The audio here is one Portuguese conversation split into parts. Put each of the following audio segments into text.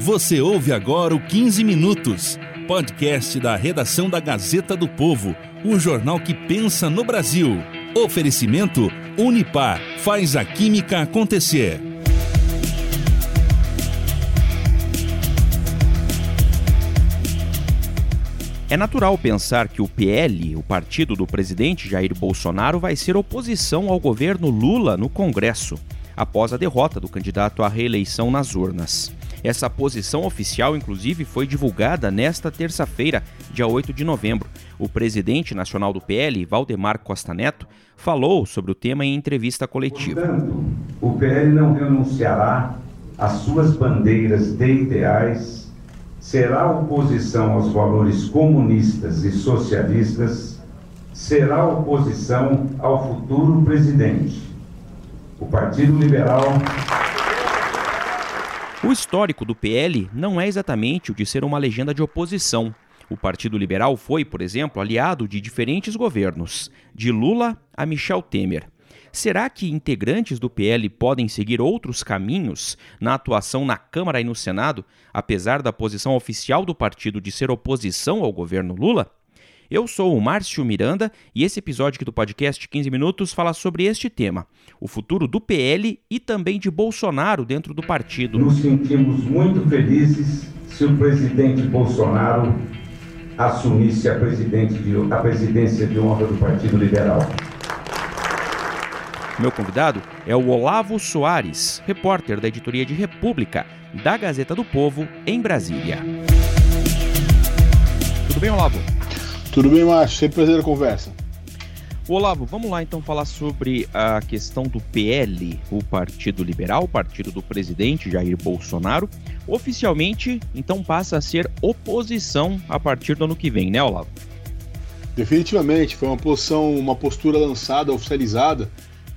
Você ouve agora o 15 Minutos, podcast da redação da Gazeta do Povo, o jornal que pensa no Brasil. Oferecimento Unipar faz a química acontecer. É natural pensar que o PL, o partido do presidente Jair Bolsonaro, vai ser oposição ao governo Lula no Congresso, após a derrota do candidato à reeleição nas urnas. Essa posição oficial, inclusive, foi divulgada nesta terça-feira, dia 8 de novembro. O presidente nacional do PL, Valdemar Costa Neto, falou sobre o tema em entrevista coletiva. Portanto, o PL não renunciará às suas bandeiras de ideais será oposição aos valores comunistas e socialistas, será oposição ao futuro presidente. O Partido Liberal. O histórico do PL não é exatamente o de ser uma legenda de oposição. O Partido Liberal foi, por exemplo, aliado de diferentes governos, de Lula a Michel Temer. Será que integrantes do PL podem seguir outros caminhos na atuação na Câmara e no Senado, apesar da posição oficial do partido de ser oposição ao governo Lula? Eu sou o Márcio Miranda e esse episódio aqui do podcast 15 Minutos fala sobre este tema, o futuro do PL e também de Bolsonaro dentro do partido. Nos sentimos muito felizes se o presidente Bolsonaro assumisse a, de, a presidência de honra do Partido Liberal. Meu convidado é o Olavo Soares, repórter da editoria de República, da Gazeta do Povo, em Brasília. Tudo bem, Olavo? Tudo bem, Márcio. Sempre prazer a conversa. Olavo, vamos lá então falar sobre a questão do PL, o Partido Liberal, o partido do presidente Jair Bolsonaro. Oficialmente, então passa a ser oposição a partir do ano que vem, né, Olavo? Definitivamente, foi uma posição, uma postura lançada, oficializada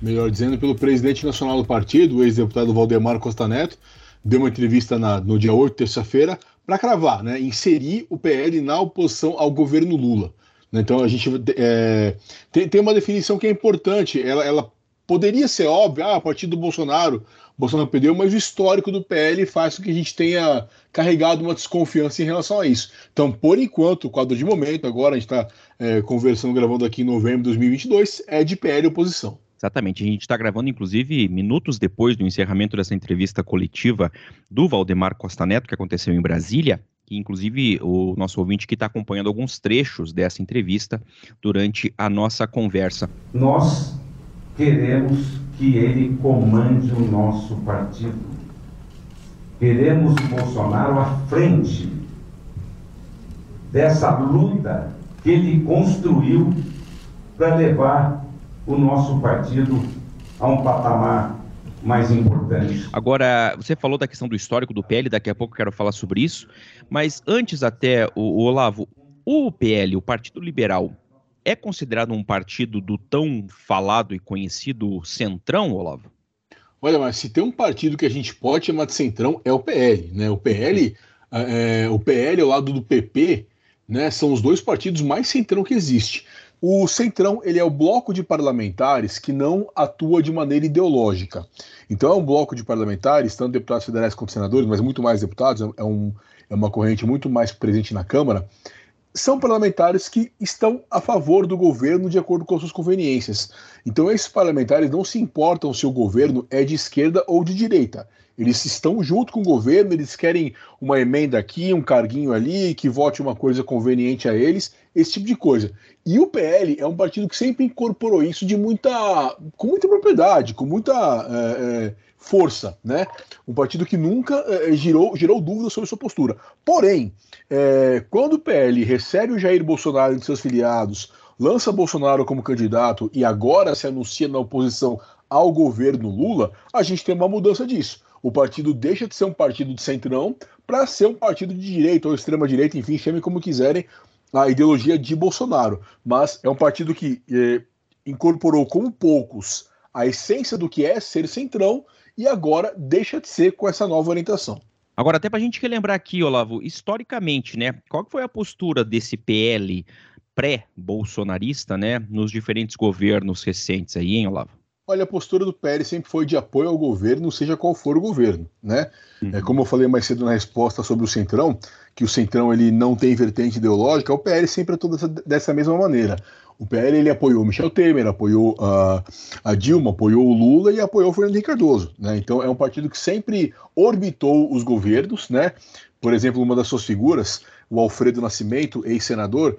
melhor dizendo, pelo presidente nacional do partido, o ex-deputado Valdemar Costa Neto, deu uma entrevista na, no dia 8, terça-feira, para cravar, né, inserir o PL na oposição ao governo Lula. Então a gente é, tem, tem, uma definição que é importante, ela, ela poderia ser óbvia, ah, a partir do Bolsonaro, Bolsonaro perdeu, mas o histórico do PL faz com que a gente tenha carregado uma desconfiança em relação a isso. Então, por enquanto, o quadro de momento, agora a gente está é, conversando, gravando aqui em novembro de 2022, é de PL oposição. Exatamente. A gente está gravando, inclusive, minutos depois do encerramento dessa entrevista coletiva do Valdemar Costa Neto, que aconteceu em Brasília, que inclusive o nosso ouvinte que está acompanhando alguns trechos dessa entrevista durante a nossa conversa. Nós queremos que ele comande o nosso partido. Queremos o Bolsonaro à frente dessa luta que ele construiu para levar o nosso partido a um patamar mais importante. Agora, você falou da questão do histórico do PL, daqui a pouco eu quero falar sobre isso, mas antes até, o, o Olavo, o PL, o Partido Liberal, é considerado um partido do tão falado e conhecido Centrão, Olavo? Olha, mas se tem um partido que a gente pode chamar de Centrão é o PL, né? O PL, é, o PL ao lado do PP, né? São os dois partidos mais centrão que existe. O Centrão ele é o bloco de parlamentares que não atua de maneira ideológica. Então é um bloco de parlamentares, tanto deputados federais quanto senadores, mas muito mais deputados, é, um, é uma corrente muito mais presente na Câmara, são parlamentares que estão a favor do governo de acordo com as suas conveniências. Então, esses parlamentares não se importam se o governo é de esquerda ou de direita. Eles estão junto com o governo, eles querem uma emenda aqui, um carguinho ali, que vote uma coisa conveniente a eles, esse tipo de coisa. E o PL é um partido que sempre incorporou isso de muita, com muita propriedade, com muita é, é, força, né? Um partido que nunca é, girou, girou dúvidas sobre sua postura. Porém, é, quando o PL recebe o Jair Bolsonaro entre seus filiados, lança Bolsonaro como candidato e agora se anuncia na oposição ao governo Lula, a gente tem uma mudança disso. O partido deixa de ser um partido de centrão para ser um partido de direita ou extrema-direita, enfim, chame como quiserem a ideologia de Bolsonaro. Mas é um partido que eh, incorporou, como poucos, a essência do que é ser centrão e agora deixa de ser com essa nova orientação. Agora, até para a gente relembrar aqui, Olavo, historicamente, né? Qual foi a postura desse PL pré-bolsonarista, né, nos diferentes governos recentes aí, hein, Olavo? Olha, a postura do PL sempre foi de apoio ao governo, seja qual for o governo, né? Uhum. É, como eu falei mais cedo na resposta sobre o Centrão, que o Centrão ele não tem vertente ideológica, o PL sempre é toda dessa mesma maneira. O PL ele apoiou Michel Temer, apoiou a, a Dilma, apoiou o Lula e apoiou o Fernando Henrique Cardoso. Né? Então é um partido que sempre orbitou os governos, né? Por exemplo, uma das suas figuras, o Alfredo Nascimento, ex-senador, ex,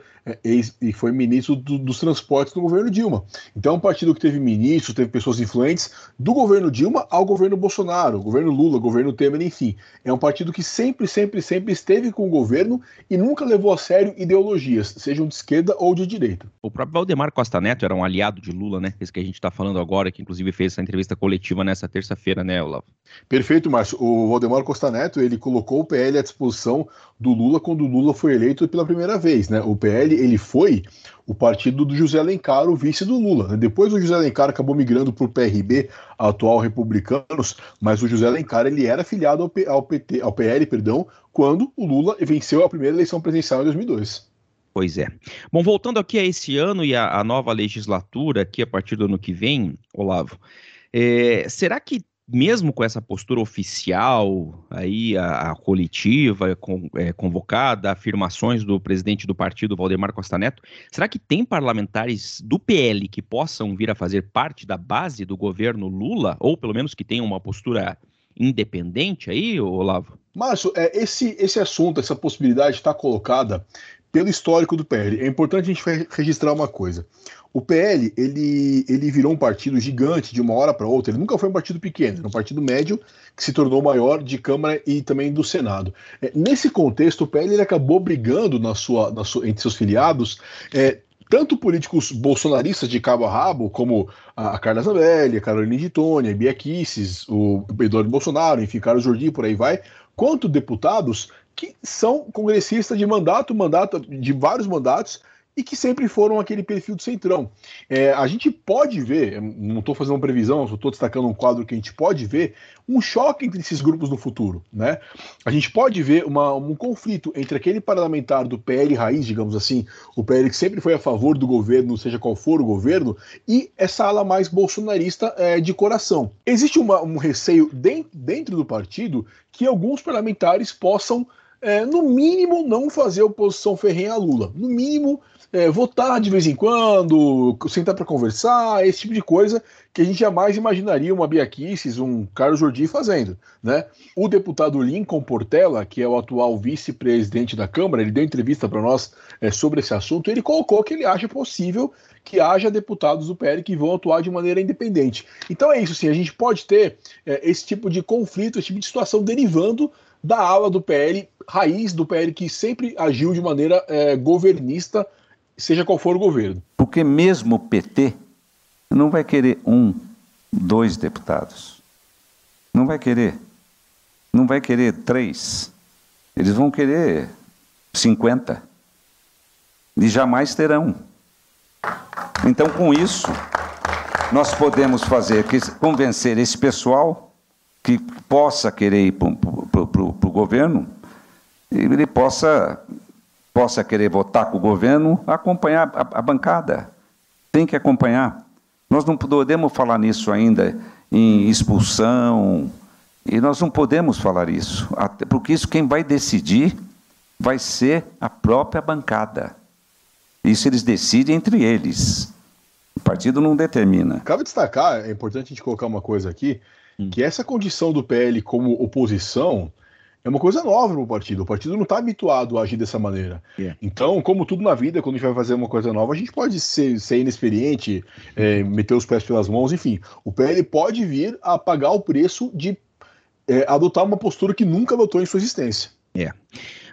e foi ministro do, dos transportes do governo Dilma. Então é um partido que teve ministros, teve pessoas influentes do governo Dilma ao governo Bolsonaro, governo Lula, governo Temer, enfim. É um partido que sempre, sempre, sempre esteve com o governo e nunca levou a sério ideologias, sejam de esquerda ou de direita. O próprio Valdemar Costa Neto era um aliado de Lula, né? Esse que a gente está falando agora, que inclusive fez essa entrevista coletiva nessa terça-feira, né, Olavo? Perfeito, Márcio. O Valdemar Costa Neto, ele colocou o PL à disposição do Lula quando o Lula foi eleito pela primeira vez, né? O PL, ele foi o partido do José Alencar, o vice do Lula. Depois o José Alencar acabou migrando para o PRB, atual Republicanos, mas o José Alencar ele era filiado ao, P, ao, PT, ao PL, perdão, quando o Lula venceu a primeira eleição presidencial em 2002. Pois é. Bom, voltando aqui a esse ano e a, a nova legislatura, aqui a partir do ano que vem, Olavo, é, será que mesmo com essa postura oficial, aí a, a coletiva com, é, convocada, afirmações do presidente do partido, Valdemar Costa Neto, será que tem parlamentares do PL que possam vir a fazer parte da base do governo Lula, ou pelo menos que tenham uma postura independente aí, Olavo? Márcio, é, esse, esse assunto, essa possibilidade está colocada pelo histórico do PL. É importante a gente registrar uma coisa. O PL, ele, ele virou um partido gigante de uma hora para outra. Ele nunca foi um partido pequeno, era um partido médio que se tornou maior de Câmara e também do Senado. É, nesse contexto, o PL ele acabou brigando na sua, na sua, entre seus filiados, é, tanto políticos bolsonaristas de cabo a rabo, como a Carla Zambelli, a Carolina Tônia, a Bia Kicis, o Eduardo Bolsonaro, enfim, Carlos Jordi, por aí vai, quanto deputados que são congressistas de mandato, mandato de vários mandatos, e que sempre foram aquele perfil do centrão. É, a gente pode ver, não estou fazendo uma previsão, estou destacando um quadro que a gente pode ver, um choque entre esses grupos no futuro. Né? A gente pode ver uma, um conflito entre aquele parlamentar do PL raiz, digamos assim, o PL que sempre foi a favor do governo, seja qual for o governo, e essa ala mais bolsonarista é, de coração. Existe uma, um receio dentro, dentro do partido que alguns parlamentares possam é, no mínimo, não fazer oposição ferrenha a Lula. No mínimo, é, votar de vez em quando, sentar para conversar, esse tipo de coisa que a gente jamais imaginaria uma Bia Kicis, um Carlos Jordi fazendo. Né? O deputado Lincoln Portela, que é o atual vice-presidente da Câmara, ele deu entrevista para nós é, sobre esse assunto, ele colocou que ele acha possível que haja deputados do PL que vão atuar de maneira independente. Então é isso, sim, a gente pode ter é, esse tipo de conflito, esse tipo de situação derivando da ala do PL, raiz do PL que sempre agiu de maneira é, governista, seja qual for o governo. Porque mesmo o PT não vai querer um, dois deputados. Não vai querer. Não vai querer três. Eles vão querer 50. E jamais terão. Então, com isso, nós podemos fazer que convencer esse pessoal que possa querer ir para o governo, ele possa possa querer votar com o governo, acompanhar a, a bancada. Tem que acompanhar. Nós não podemos falar nisso ainda em expulsão, e nós não podemos falar isso, porque isso quem vai decidir vai ser a própria bancada. Isso eles decidem entre eles. O partido não determina. Cabe destacar, é importante a gente colocar uma coisa aqui, hum. que essa condição do PL como oposição é uma coisa nova para o partido. O partido não está habituado a agir dessa maneira. Yeah. Então, como tudo na vida, quando a gente vai fazer uma coisa nova, a gente pode ser, ser inexperiente, é, meter os pés pelas mãos, enfim. O PL pode vir a pagar o preço de é, adotar uma postura que nunca adotou em sua existência. É.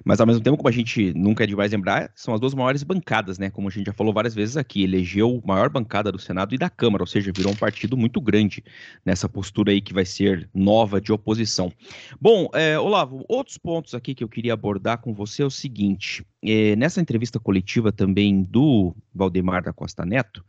Mas ao mesmo tempo, como a gente nunca é demais lembrar, são as duas maiores bancadas, né? Como a gente já falou várias vezes aqui, elegeu a maior bancada do Senado e da Câmara, ou seja, virou um partido muito grande nessa postura aí que vai ser nova de oposição. Bom, é, Olavo, outros pontos aqui que eu queria abordar com você é o seguinte: é, nessa entrevista coletiva também do Valdemar da Costa Neto,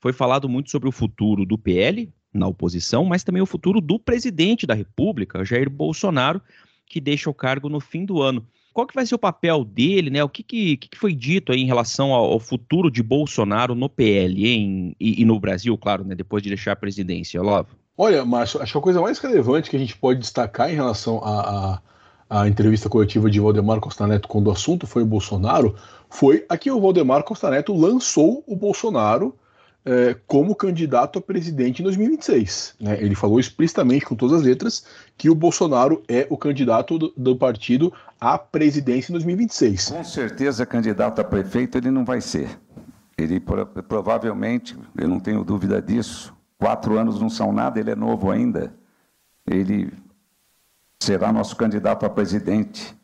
foi falado muito sobre o futuro do PL na oposição, mas também o futuro do presidente da República, Jair Bolsonaro, que deixa o cargo no fim do ano. Qual que vai ser o papel dele, né? O que, que, que foi dito aí em relação ao, ao, futuro de Bolsonaro no PL hein? E, e, no Brasil, claro, né? Depois de deixar a presidência, Olavo? Olha, Márcio, acho que a coisa mais relevante que a gente pode destacar em relação à, à, entrevista coletiva de Valdemar Costa Neto quando o assunto foi o Bolsonaro foi a que o Valdemar Costa Neto lançou o Bolsonaro é, como candidato a presidente em 2026. Né? Ele falou explicitamente, com todas as letras, que o Bolsonaro é o candidato do, do, partido à presidência em 2026. Com certeza, candidato a prefeito ele não vai ser. Ele provavelmente, eu não tenho dúvida disso, quatro anos não são nada, ele é novo ainda. Ele será nosso candidato a presidente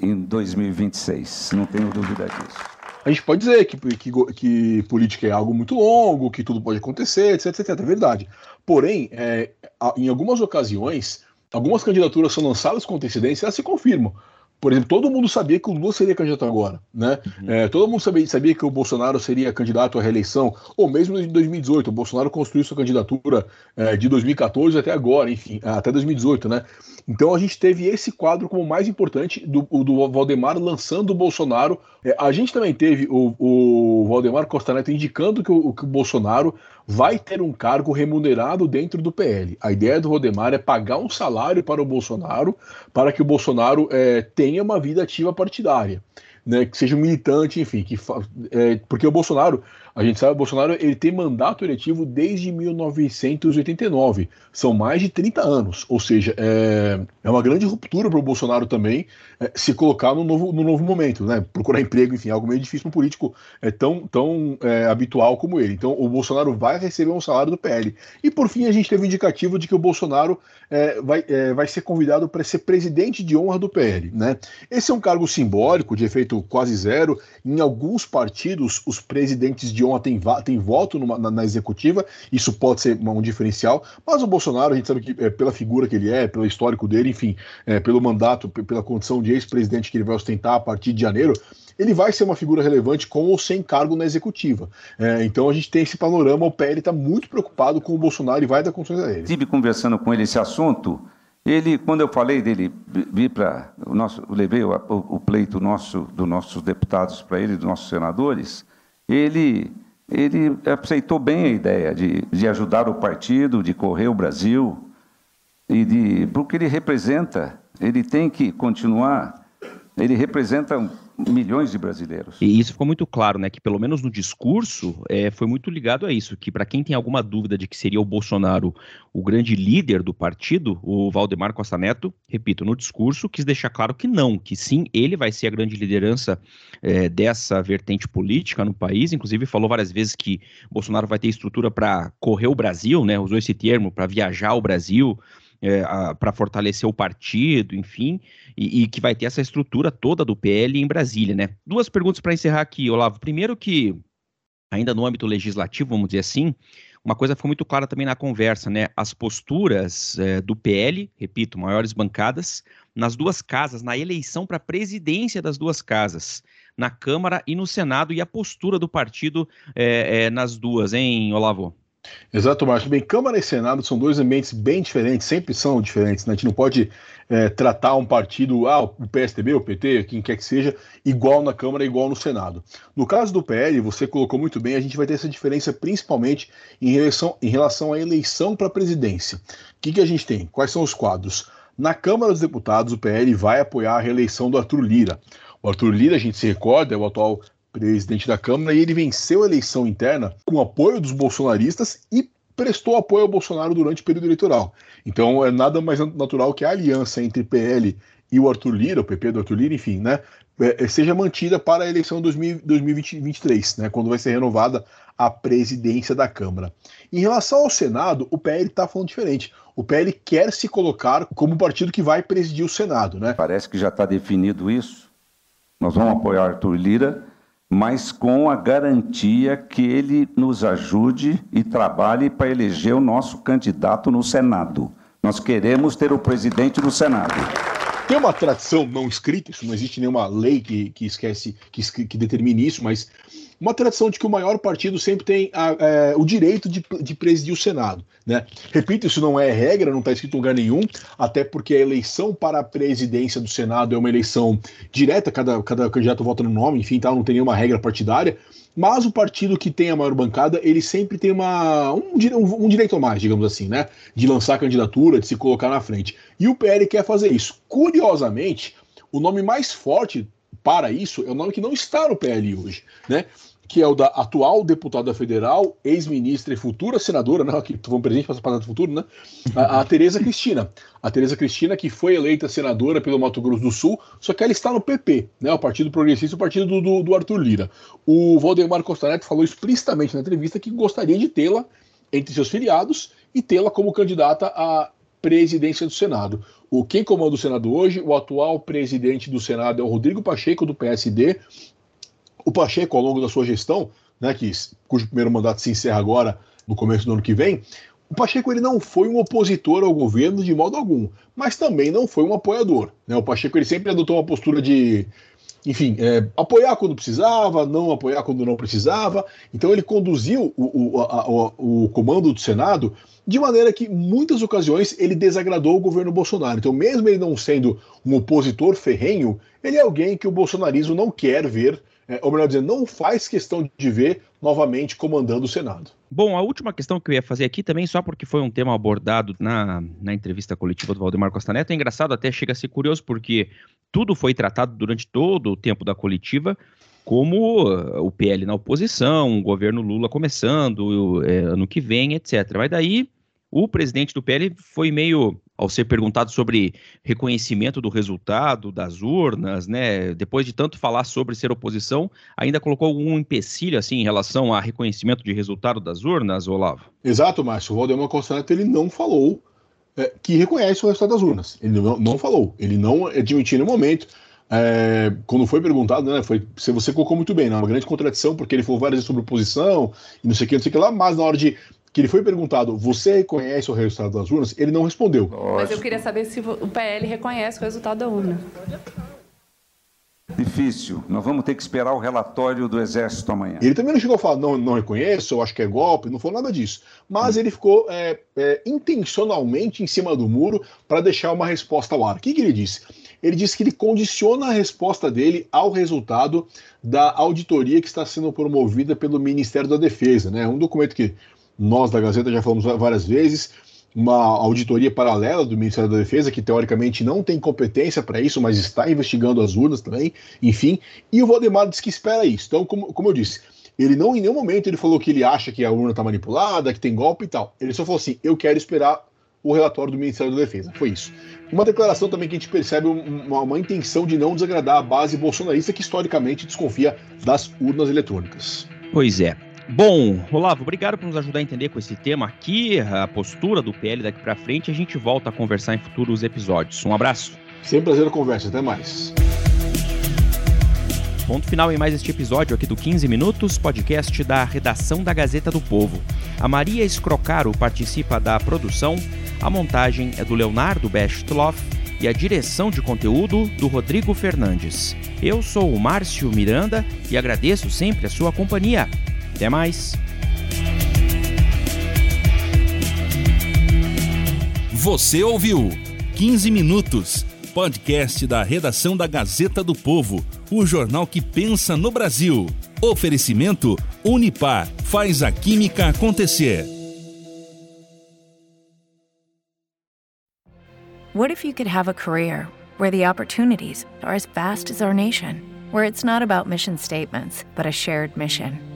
em 2026, não tenho dúvida disso a gente pode dizer que, que, que, política é algo muito longo, que tudo pode acontecer, etc, etc, é verdade. Porém, é, em algumas ocasiões, algumas candidaturas são lançadas com antecedência e elas se confirmam. Por exemplo, todo mundo sabia que o Lula seria candidato agora, né? Uhum. É, todo mundo sabia, sabia que o Bolsonaro seria candidato à reeleição, ou mesmo em 2018. O Bolsonaro construiu sua candidatura é, de 2014 até agora, enfim, até 2018, né? Então a gente teve esse quadro como mais importante do, do Valdemar lançando o Bolsonaro. É, a gente também teve o, o Valdemar Costa Neto indicando que o, que o Bolsonaro vai ter um cargo remunerado dentro do PL. A ideia do Valdemar é pagar um salário para o Bolsonaro para que o Bolsonaro é, tenha uma vida ativa partidária. Né, que seja um militante, enfim, que é, porque o Bolsonaro a gente sabe que o Bolsonaro ele tem mandato eletivo desde 1989. São mais de 30 anos. Ou seja, é, é uma grande ruptura para o Bolsonaro também é, se colocar no novo, no novo momento, né? Procurar emprego, enfim, algo meio difícil para um político é, tão, tão é, habitual como ele. Então, o Bolsonaro vai receber um salário do PL. E por fim, a gente teve um indicativo de que o Bolsonaro é, vai, é, vai ser convidado para ser presidente de honra do PL. Né? Esse é um cargo simbólico, de efeito quase zero. Em alguns partidos, os presidentes de têm, têm voto numa, na, na, executiva, isso pode ser um diferencial, mas o Bolsonaro, a gente sabe que é, pela figura que ele é, pelo histórico dele, enfim, é, pelo mandato, pela condição de ex-presidente que ele vai ostentar a partir de janeiro, ele vai ser uma figura relevante com ou sem cargo na executiva. É, então a gente tem esse panorama, o PL está muito preocupado com o Bolsonaro e vai dar condições a ele. Estive conversando com ele esse assunto. Ele, quando eu falei dele, vi para o nosso, levei o, o, pleito nosso dos nossos deputados para ele, dos nossos senadores. Ele ele aceitou bem a ideia de, de ajudar o partido, de correr o Brasil e de porque ele representa, ele tem que continuar, ele representa milhões de brasileiros. E isso ficou muito claro, né? Que pelo menos no discurso é, foi muito ligado a isso. Que para quem tem alguma dúvida de que seria o Bolsonaro o grande líder do partido, o Valdemar Costa Neto, repito, no discurso quis deixar claro que não, que sim, ele vai ser a grande liderança é, dessa vertente política no país. Inclusive falou várias vezes que Bolsonaro vai ter estrutura para correr o Brasil, né? Usou esse termo para viajar o Brasil é, para fortalecer o partido, enfim, e, e, que vai ter essa estrutura toda do PL em Brasília, né? Duas perguntas para encerrar aqui, Olavo. Primeiro que, ainda no âmbito legislativo, vamos dizer assim, uma coisa ficou muito clara também na conversa, né? As posturas é, do PL, repito, maiores bancadas, nas duas casas, na eleição para a presidência das duas casas, na Câmara e no Senado, e a postura do partido é, é, nas duas, hein, Olavo? Exato, Márcio. Bem, Câmara e Senado são dois ambientes bem diferentes, sempre são diferentes. Né? A gente não pode é, tratar um partido, ah, o PSDB, o PT, quem quer que seja, igual na Câmara e igual no Senado. No caso do PL, você colocou muito bem, a gente vai ter essa diferença principalmente em relação, em relação à eleição para a presidência. O que, que a gente tem? Quais são os quadros? Na Câmara dos Deputados, o PL vai apoiar a reeleição do Arthur Lira. O Arthur Lira, a gente se recorda, é o atual presidente da Câmara, e ele venceu a eleição interna com apoio dos bolsonaristas e prestou apoio ao Bolsonaro durante o período eleitoral. Então é nada mais natural que a aliança entre PL e o Arthur Lira, o PP do Arthur Lira, enfim, né, é, é, seja mantida para a eleição 2023, né, quando vai ser renovada a presidência da Câmara. Em relação ao Senado, o PL está falando diferente. O PL quer se colocar como partido que vai presidir o Senado, né? Parece que já está definido isso Nós vamos apoiar Arthur Lira, mas com a garantia que ele nos ajude e trabalhe para eleger o nosso candidato no Senado. Nós queremos ter o presidente do Senado. Tem uma tradição não escrita, isso não existe nenhuma lei que, que esquece, que, que determine isso, mas uma tradição de que o maior partido sempre tem a, é, o direito de, de, presidir o Senado. Né? Repito, isso não é regra, não está escrito em lugar nenhum, até porque a eleição para a presidência do Senado é uma eleição direta, cada, cada candidato vota no nome, enfim, tá, não tem nenhuma regra partidária. Mas o partido que tem a maior bancada, ele sempre tem uma, um, um, direito a mais, digamos assim, né? De lançar candidatura, de se colocar na frente. E o PL quer fazer isso. Curiosamente, o nome mais forte para isso é o nome que não está no PL hoje, né? Que é o da atual deputada federal, ex-ministra e futura senadora, né? Que vão presente para passar futuro, né? A, a Tereza Cristina. A Tereza Cristina, que foi eleita senadora pelo Mato Grosso do Sul, só que ela está no PP, né? O Partido Progressista, o partido do, do, do Arthur Lira. O Valdemar Costa Neto falou explicitamente na entrevista que gostaria de tê-la entre seus filiados e tê-la como candidata à presidência do Senado. O quem comanda o Senado hoje, o atual presidente do Senado é o Rodrigo Pacheco do PSD. O Pacheco, ao longo da sua gestão, né, que, cujo primeiro mandato se encerra agora no começo do ano que vem, o Pacheco ele não foi um opositor ao governo de modo algum, mas também não foi um apoiador. Né? O Pacheco ele sempre adotou uma postura de, enfim, é, apoiar quando precisava, não apoiar quando não precisava. Então ele conduziu o, o, a, o, o comando do Senado de maneira que, em muitas ocasiões, ele desagradou o governo Bolsonaro. Então, mesmo ele não sendo um opositor ferrenho, ele é alguém que o bolsonarismo não quer ver, é, ou melhor dizendo, não faz questão de ver novamente comandando o Senado. Bom, a última questão que eu ia fazer aqui também, só porque foi um tema abordado na, na entrevista coletiva do Valdemar Costa Neto, é engraçado, até chega a ser curioso, porque tudo foi tratado durante todo o tempo da coletiva como o PL na oposição, o governo Lula começando é, ano que vem, etc. Mas daí o presidente do PL foi meio, ao ser perguntado sobre reconhecimento do resultado das urnas, né, depois de tanto falar sobre ser oposição, ainda colocou algum empecilho assim em relação a reconhecimento de resultado das urnas, Olavo? Exato, Márcio. O Valdemar Costa ele não falou é, que reconhece o resultado das urnas. Ele não, não falou. Ele não admitiu no momento. É, quando foi perguntado, né, foi, você colocou muito bem, né, uma grande contradição, porque ele falou várias vezes sobre oposição e não sei o que, não sei o que lá, mas na hora de que ele foi perguntado, você reconhece o resultado das urnas? Ele não respondeu. Mas eu queria saber se o PL reconhece o resultado da urna. Difícil. Nós vamos ter que esperar o relatório do Exército amanhã. Ele também não chegou a falar, não, não reconheço, eu acho que é golpe, não falou nada disso. Mas hum. ele ficou é, é, intencionalmente em cima do muro para deixar uma resposta ao ar. O que, que ele disse? Ele disse que ele condiciona a resposta dele ao resultado da auditoria que está sendo promovida pelo Ministério da Defesa. Né? Um documento que nós da Gazeta já falamos várias vezes, uma auditoria paralela do Ministério da Defesa, que teoricamente não tem competência para isso, mas está investigando as urnas também, enfim, e o Valdemar disse que espera isso. Então, como, como eu disse, ele não em nenhum momento ele falou que ele acha que a urna está manipulada, que tem golpe e tal. Ele só falou assim: eu quero esperar o relatório do Ministério da Defesa. Foi isso. Uma declaração também que a gente percebe uma, uma intenção de não desagradar a base bolsonarista que historicamente desconfia das urnas eletrônicas. Pois é. Bom, Olavo, obrigado por nos ajudar a entender com esse tema aqui, a postura do PL daqui para frente. A gente volta a conversar em futuros episódios. Um abraço. Sempre prazer a conversa. Até mais. Ponto final em mais este episódio aqui do 15 Minutos, podcast da redação da Gazeta do Povo. A Maria Escrocaro participa da produção, a montagem é do Leonardo Bestloff e a direção de conteúdo do Rodrigo Fernandes. Eu sou o Márcio Miranda e agradeço sempre a sua companhia. Até mais! Você ouviu 15 Minutos, podcast da redação da Gazeta do Povo, o jornal que pensa no Brasil. Oferecimento Unipar faz a química acontecer. What if you could have a career where the opportunities are as vast as our nation, where it's not about mission statements, but a shared mission?